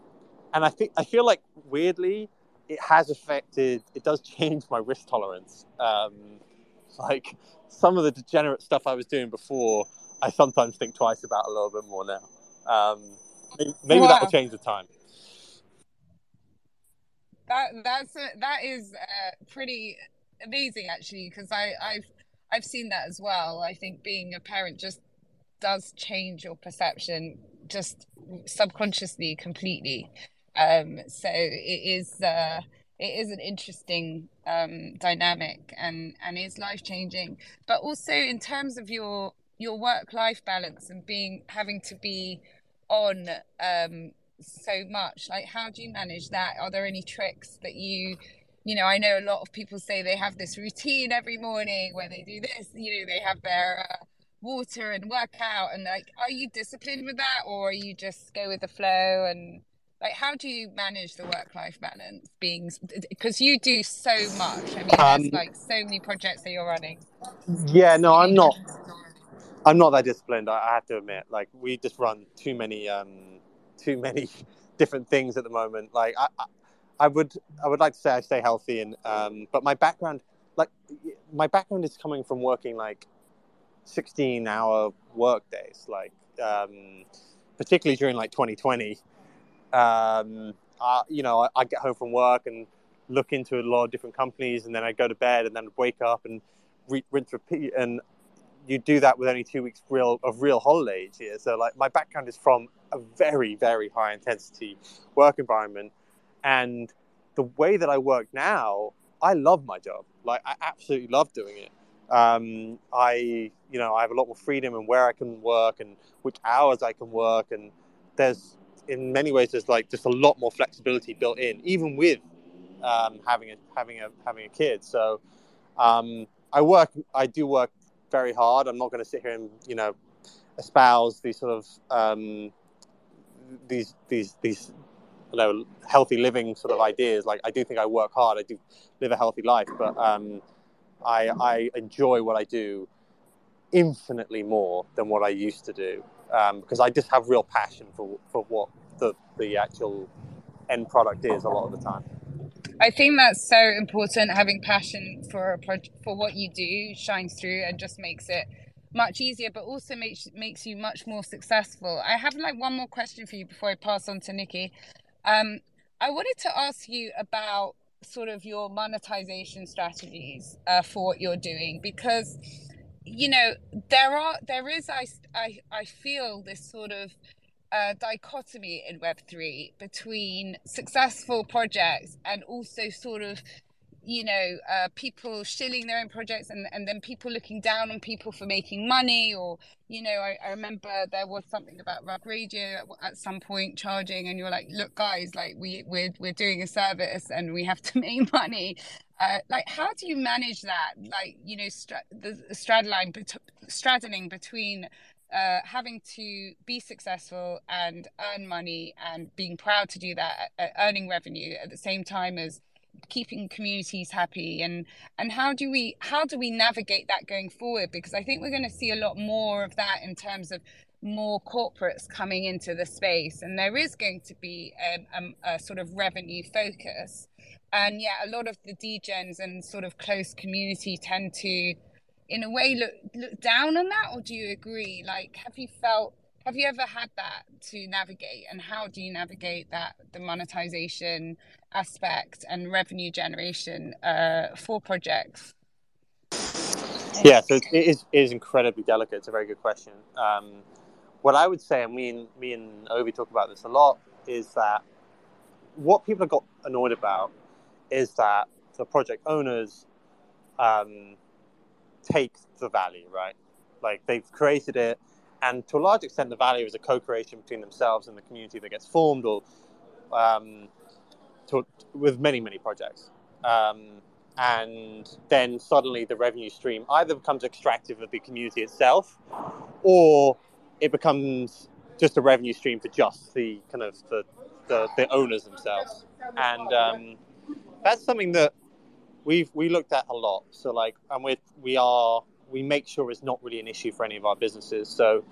and I think I feel like weirdly, it has affected. It does change my risk tolerance. Um, like some of the degenerate stuff I was doing before, I sometimes think twice about a little bit more now. Um, maybe, maybe wow. that will change with time. That that's a, that is uh, pretty amazing actually because I I've I've seen that as well. I think being a parent just does change your perception just subconsciously completely. Um, so it is uh, it is an interesting um, dynamic and and is life changing. But also in terms of your your work life balance and being having to be on um, so much, like how do you manage that? Are there any tricks that you you know, I know a lot of people say they have this routine every morning where they do this, you know, they have their uh, water and workout and like are you disciplined with that or you just go with the flow and like how do you manage the work life balance being because you do so much. I mean um, there's like so many projects that you're running. Yeah no i'm not i'm not that disciplined i have to admit. Like we just run too many um too many different things at the moment. Like i i, I would i would like to say i stay healthy and um but my background like my background is coming from working like 16 hour work days like um, particularly during like 2020 um, I, you know I, I get home from work and look into a lot of different companies and then i go to bed and then wake up and re- rinse repeat and you do that with only two weeks real of real holidays here so like my background is from a very very high intensity work environment. And the way that i work now i love my job. Like i absolutely love doing it. Um, I, you know, I have a lot more freedom in where I can work and which hours I can work, and there's in many ways there's like just a lot more flexibility built in, even with um, having a having a having a kid. So um, I work, I do work very hard. I'm not going to sit here and you know espouse these sort of um, these these these you know healthy living sort of ideas. Like I do think I work hard. I do live a healthy life, but um, I, I enjoy what I do infinitely more than what I used to do um, because I just have real passion for, for what the, the actual end product is a lot of the time. I think that's so important. Having passion for a for what you do shines through and just makes it much easier, but also makes makes you much more successful. I have like one more question for you before I pass on to Nikki. Um, I wanted to ask you about sort of your monetization strategies uh, for what you're doing because you know there are there is I, I i feel this sort of uh, dichotomy in web3 between successful projects and also sort of you know uh, people shilling their own projects and, and then people looking down on people for making money or you know I, I remember there was something about rug radio at, at, some point charging and you're like look guys like we we're, we're doing a service and we have to make money. Uh, like how do you manage that? Like you know stra- the, straddle bet- straddling between uh, having to be successful and earn money and being proud to do that, uh, earning revenue at the same time as keeping communities happy. And and how do we how do we navigate that going forward? Because i think we're going to see a lot more of that in terms of more corporates coming into the space. And there is going to be a, a, a sort of revenue focus. And yeah a lot of the degens and sort of close community tend to in a way look look down on that or do you agree? Like have you felt have you ever had that to navigate? And how do you navigate that the monetization aspect and revenue generation uh, for projects? Yeah so it is, it is incredibly delicate. It's a very good question. Um, what i would say and me and me and ovi talk about this a lot is that what people have got annoyed about is that the project owners um, take the value right like they've created it and to a large extent, the value is a co-creation between themselves and the community that gets formed, or um, to, with many many projects. Um, and then suddenly the revenue stream either becomes extractive of the community itself, or it becomes just a revenue stream for just the kind of the, the, the owners themselves. And um, that's something that we've we looked at a lot. So like, and we we are we make sure it's not really an issue for any of our businesses. So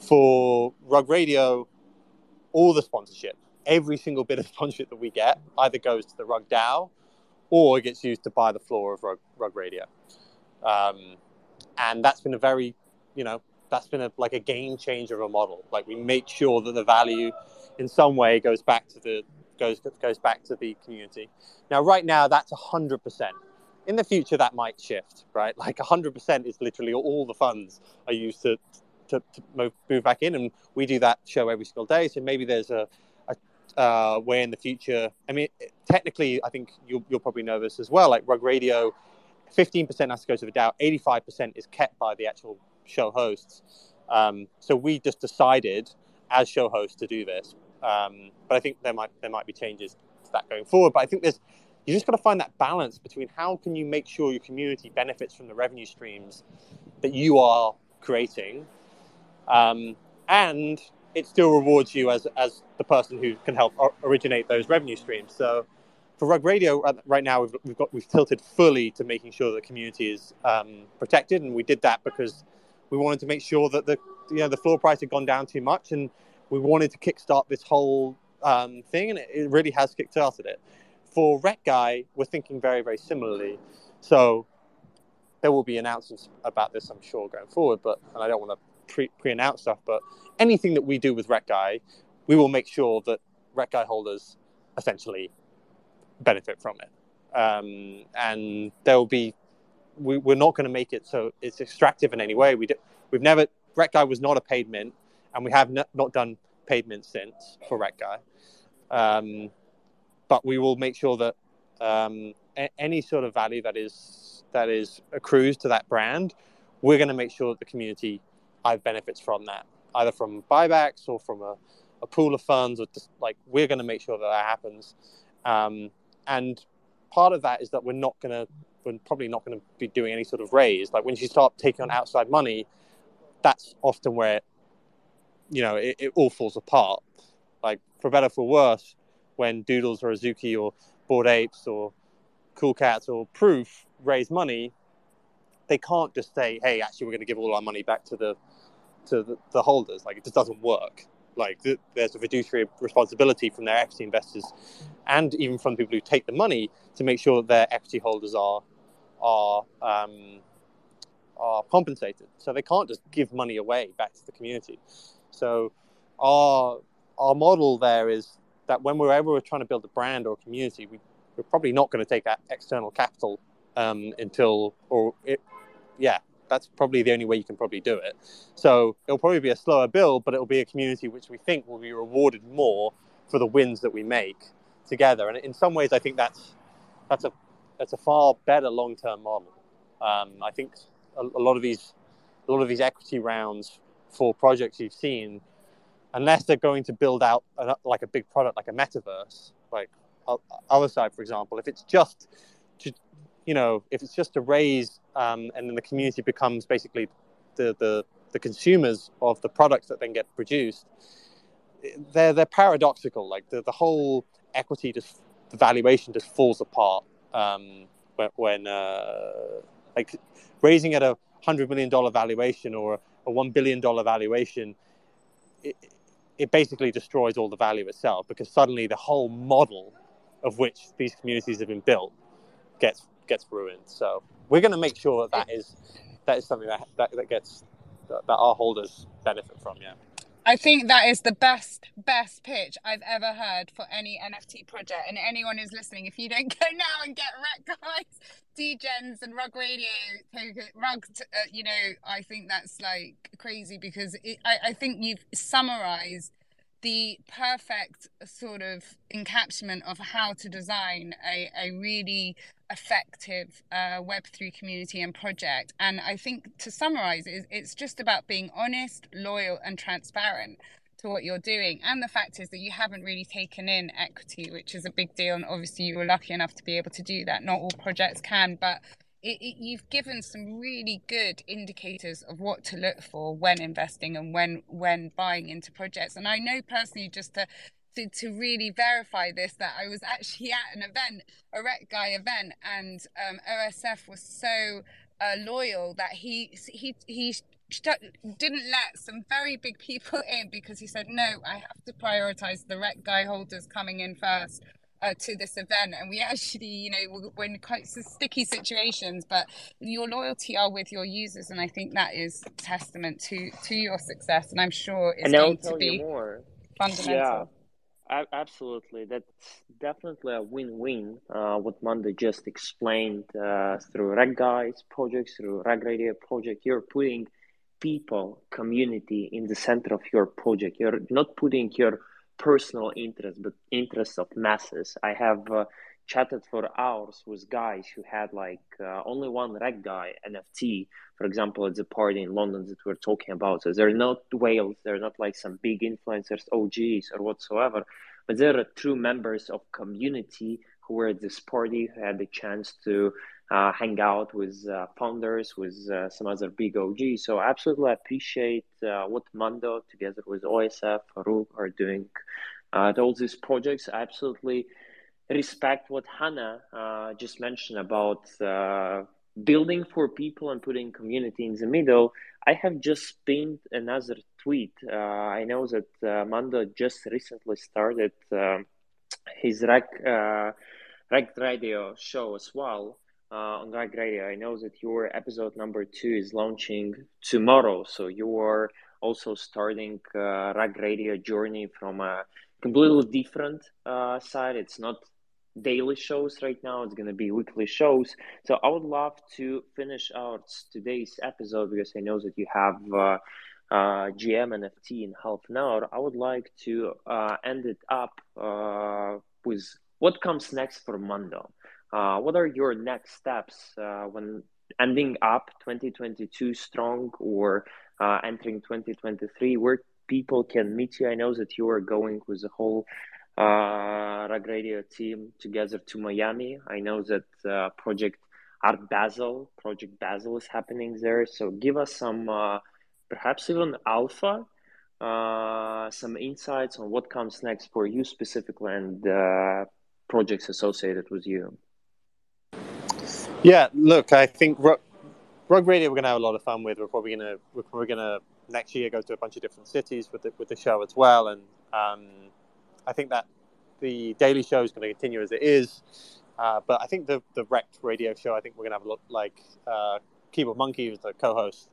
for Rug Radio, all the sponsorship, every single bit of sponsorship that we get either goes to the Rug DAO or it gets used to buy the floor of Rug, Rug Radio. Um, and that's been a very, you know, that's been a, like a game changer of a model. Like we make sure that the value in some way goes back to the goes goes back to the community. Now, right now, that's hundred percent in the future that might shift right like 100% is literally all the funds are used to to, to move, back in, and we do that show every single day. So maybe there's a, uh, way in the future. I mean, technically, I think you'll, you'll probably know this as well. Like Rug Radio, 15% has to go to the DAO, 85% is kept by the actual show hosts. Um, so we just decided as show hosts to do this. Um, but I think there might there might be changes to that going forward. But I think there's you just got to find that balance between how can you make sure your community benefits from the revenue streams that you are creating, um, and it still rewards you as as the person who can help originate those revenue streams. So for Rug Radio uh, right now, we've, we've got we've tilted fully to making sure that the community is um, protected, and we did that because we wanted to make sure that the you know the floor price had gone down too much, and we wanted to kickstart this whole um, thing, and it, it, really has kickstarted it. For Rekt Guy, we're thinking very very similarly. So there will be announcements about this, I'm sure, going forward. But and I don't want to pre announce stuff, but anything that we do with Rekt Guy, we will make sure that Rekt Guy holders essentially benefit from it. Um, and there will be, we, are not going to make it so it's extractive in any way. We do, we've never, Rekt Guy was not a paid mint, and we have not, not done paid mint since for Rekt Guy. Um, but we will make sure that um, a- any sort of value that is that is accrues to that brand, we're going to make sure that the community either benefits from that, either from buybacks or from a, a pool of funds, or just like we're going to make sure that that happens. Um, and part of that is that we're not going to we're probably not going to be doing any sort of raise like when you start taking on outside money that's often where you know it, it all falls apart like for better or for worse when doodles or azuki or bored apes or cool cats or proof raise money they can't just say hey actually we're going to give all our money back to the to the, the holders like it just doesn't work like th- there's a fiduciary responsibility from their equity investors and even from people who take the money to make sure that their equity holders are are um, are compensated. So they can't just give money away back to the community. So our our model there is that when we're ever trying to build a brand or a community, we, we're probably not going to take that external capital um, until or it, yeah, that's probably the only way you can probably do it. So it'll probably be a slower build, but it'll be a community which we think will be rewarded more for the wins that we make together. And in some ways, I think that's that's a that's a far better long term model. Um, I think a, a, lot of these a lot of these equity rounds for projects you've seen, unless they're going to build out a, like a big product like a metaverse, like Otherside, for example, if it's just to, you know, if it's just to raise um, and then the community becomes basically the, the, the consumers of the products that then get produced, they're, they're paradoxical. Like the, the whole equity, just the valuation just falls apart um, when, when uh, like raising at a hundred million dollar valuation or a one billion dollar valuation. It, it basically destroys all the value itself because suddenly the whole model of which these communities have been built gets gets ruined. So we're going to make sure that that is that is something that that, that gets that, that our holders benefit from. Yeah. I think that is the best best pitch I've ever heard for any NFT project. And anyone who's listening, if you don't go now and get Rekt Guys, Degens, and Rug Radio, Rug, uh, you know, I think that's like crazy because it, I, I think you've summarized the perfect sort of encapsulation of how to design a, a really effective uh, Web3 community and project. And I think to summarize, it's just about being honest, loyal, and transparent to what you're doing. And the fact is that you haven't really taken in equity, which is a big deal. And obviously, you were lucky enough to be able to do that. Not all projects can, but it, it, you've given some really good indicators of what to look for when investing and when when buying into projects. And I know personally, just to to, to really verify this, that I was actually at an event, a Rekt Guy event, and um, OSF was so uh, loyal that he he he didn't let some very big people in because he said no i have to prioritize the Rekt Guy holders coming in first uh, to this event. And we actually you know we're in quite sticky situations but your loyalty are with your users. And i think that is testament to to your success. And i'm sure it's going to be more. fundamental. Yeah absolutely. That's definitely a win-win uh, what Mando just explained uh, through Rekt Guys projects through Rug Radio project. You're putting people, community in the center of your project. You're not putting your personal interest, but interests of masses. I have uh, chatted for hours with guys who had like uh, only one Rekt Guy NFT, for example, at the party in London that we're talking about. So they're not whales, they're not like some big influencers, OGs or whatsoever, but they're true members of community who were at this party, who had the chance to uh, hang out with uh, founders, with uh, some other big OGs. So absolutely appreciate uh, what Mando together with OSF, Farokh are doing uh, all these projects. Absolutely respect what Hannah uh, just mentioned about building for people and putting community in the middle. I have just pinned another tweet. I know that uh, Mando just recently started um, his Reg, uh, Rekt Radio show as well. Uh, on Rekt Radio, I know that your episode number two is launching tomorrow, so you are also starting uh, Rekt Radio journey from a completely different uh, side. It's not daily shows right now. It's going to be weekly shows. So I would love to finish out today's episode because I know that you have uh, uh, GM NFT in half an hour. I would like to uh, end it up uh, with what comes next for Mando. Uh, what are your next steps uh, when ending up 2022 strong or entering 2023? Where people can meet you? I know that you are going with the whole uh, Reg Radio team together to Miami. I know that uh, Project Art Basel, Project Basel is happening there. So give us some, uh, perhaps even alpha, uh, some insights on what comes next for you specifically and uh, projects associated with you. Yeah, look, I think Rug, Radio we're going to have a lot of fun with. We're probably going to we're probably going to next year go to a bunch of different cities with the, with the show as well, and um, I think that the daily show is going to continue as it is. Uh, but I think the the Rekt radio show, I think we're going to have a look like uh, Keyboard Monkey was the co-host.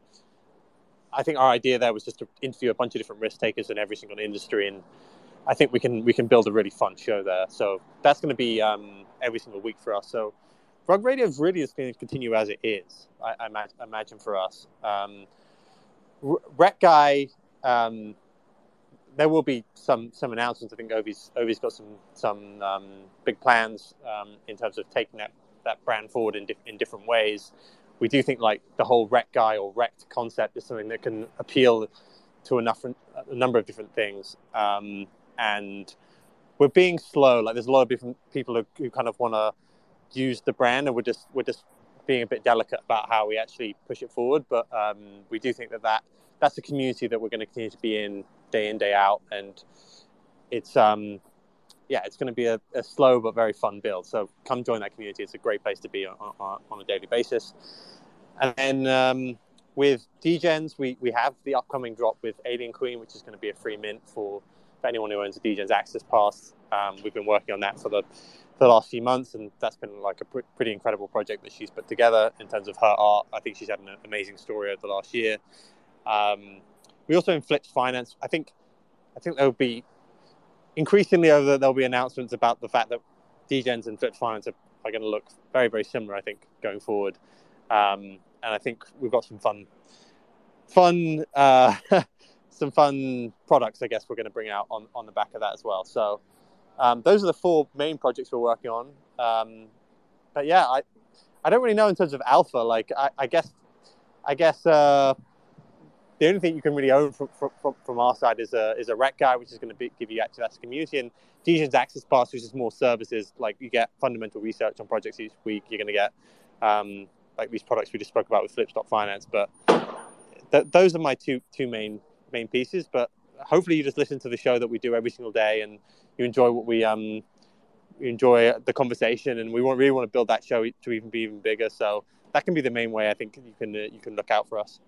I think our idea there was just to interview a bunch of different risk takers in every single industry, and I think we can we can build a really fun show there. So that's going to be um, every single week for us. So Rug Radio is really just going to continue as it is. I, I imagine, for us. Um, Guy um, there will be some some announcements. I think Ovi's Ovi's got some some um, big plans um, in terms of taking that, that brand forward in in different ways. We do think like the whole Rekt Guy or wrecked concept is something that can appeal to enough a number of different things. Um, and we're being slow. Like there's a lot of different people who, who kind of want to use the brand, and we're just we're just being a bit delicate about how we actually push it forward. But um, we do think that that that's a community that we're going to continue to be in day in day out, and it's um yeah, it's going to be a, a, slow but very fun build. So come join that community. It's a great place to be on, on, on a daily basis. And then um, with Degens, we, we have the upcoming drop with Alien Queen, which is going to be a free mint for, for anyone who owns a Degens Access Pass. Um, we've been working on that for the for the last few months, and that's been like a pr- pretty incredible project that she's put together in terms of her art. I think she's had an amazing story over the last year. Um, we also in Flips Finance, I think, I think there'll be increasingly over there'll be announcements about the fact that Degens and Flips Finance are, are going to look very very similar. I think going forward, um, and I think we've got some fun, fun, uh, some fun products. I guess we're going to bring out on on the back of that as well. So. Um, those are the four main projects we're working on. Um, but yeah, I, I don't really know in terms of alpha. Like, I, I guess, I guess, uh, the only thing you can really own from, from, from our side is a, is a Rekt Guy, which is going to give you access to community, and Degens Access Pass, which is more services. Like you get fundamental research on projects each week. You're going to get um, like these products we just spoke about with Flipstop Finance. But th- those are my two two main main pieces. But hopefully, you just listen to the show that we do every single day, and you enjoy what we um you enjoy the conversation, and we want really want to build that show to even be even bigger. So that can be the main way I think you can uh, you can look out for us.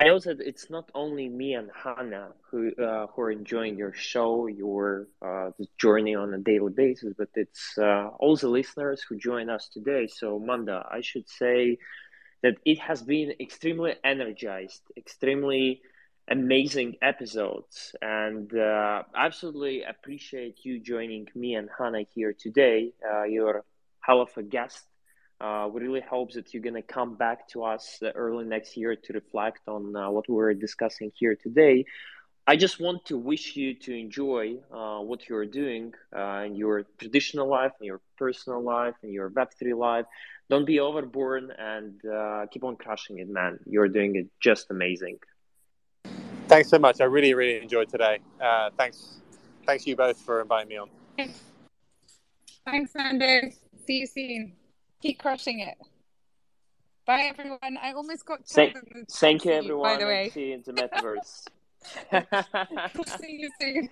I also it's not only me and Hannah who uh, who are enjoying your show, your uh, the journey on a daily basis, but it's uh, all the listeners who join us today. So, Mando, I should say that it has been extremely energized, extremely amazing episodes, and uh, absolutely appreciate you joining me and Hannah here today. Uh, you're hell of a guest Uh, we really hope that you're going to come back to us early next year to reflect on uh, what we're discussing here today. I just want to wish you to enjoy uh, what you're doing uh, in your traditional life, in your personal life, in your Web3 life. Don't be overborn and uh, keep on crushing it, man. You're doing it just amazing. Thanks so much. I really, really enjoyed today. Uh, thanks, thanks you both for inviting me on. Thanks, Mando. See you soon. Keep crushing it. Bye, everyone. I almost got. Thank, thank you, everyone. By the way, see you in the metaverse. See you soon.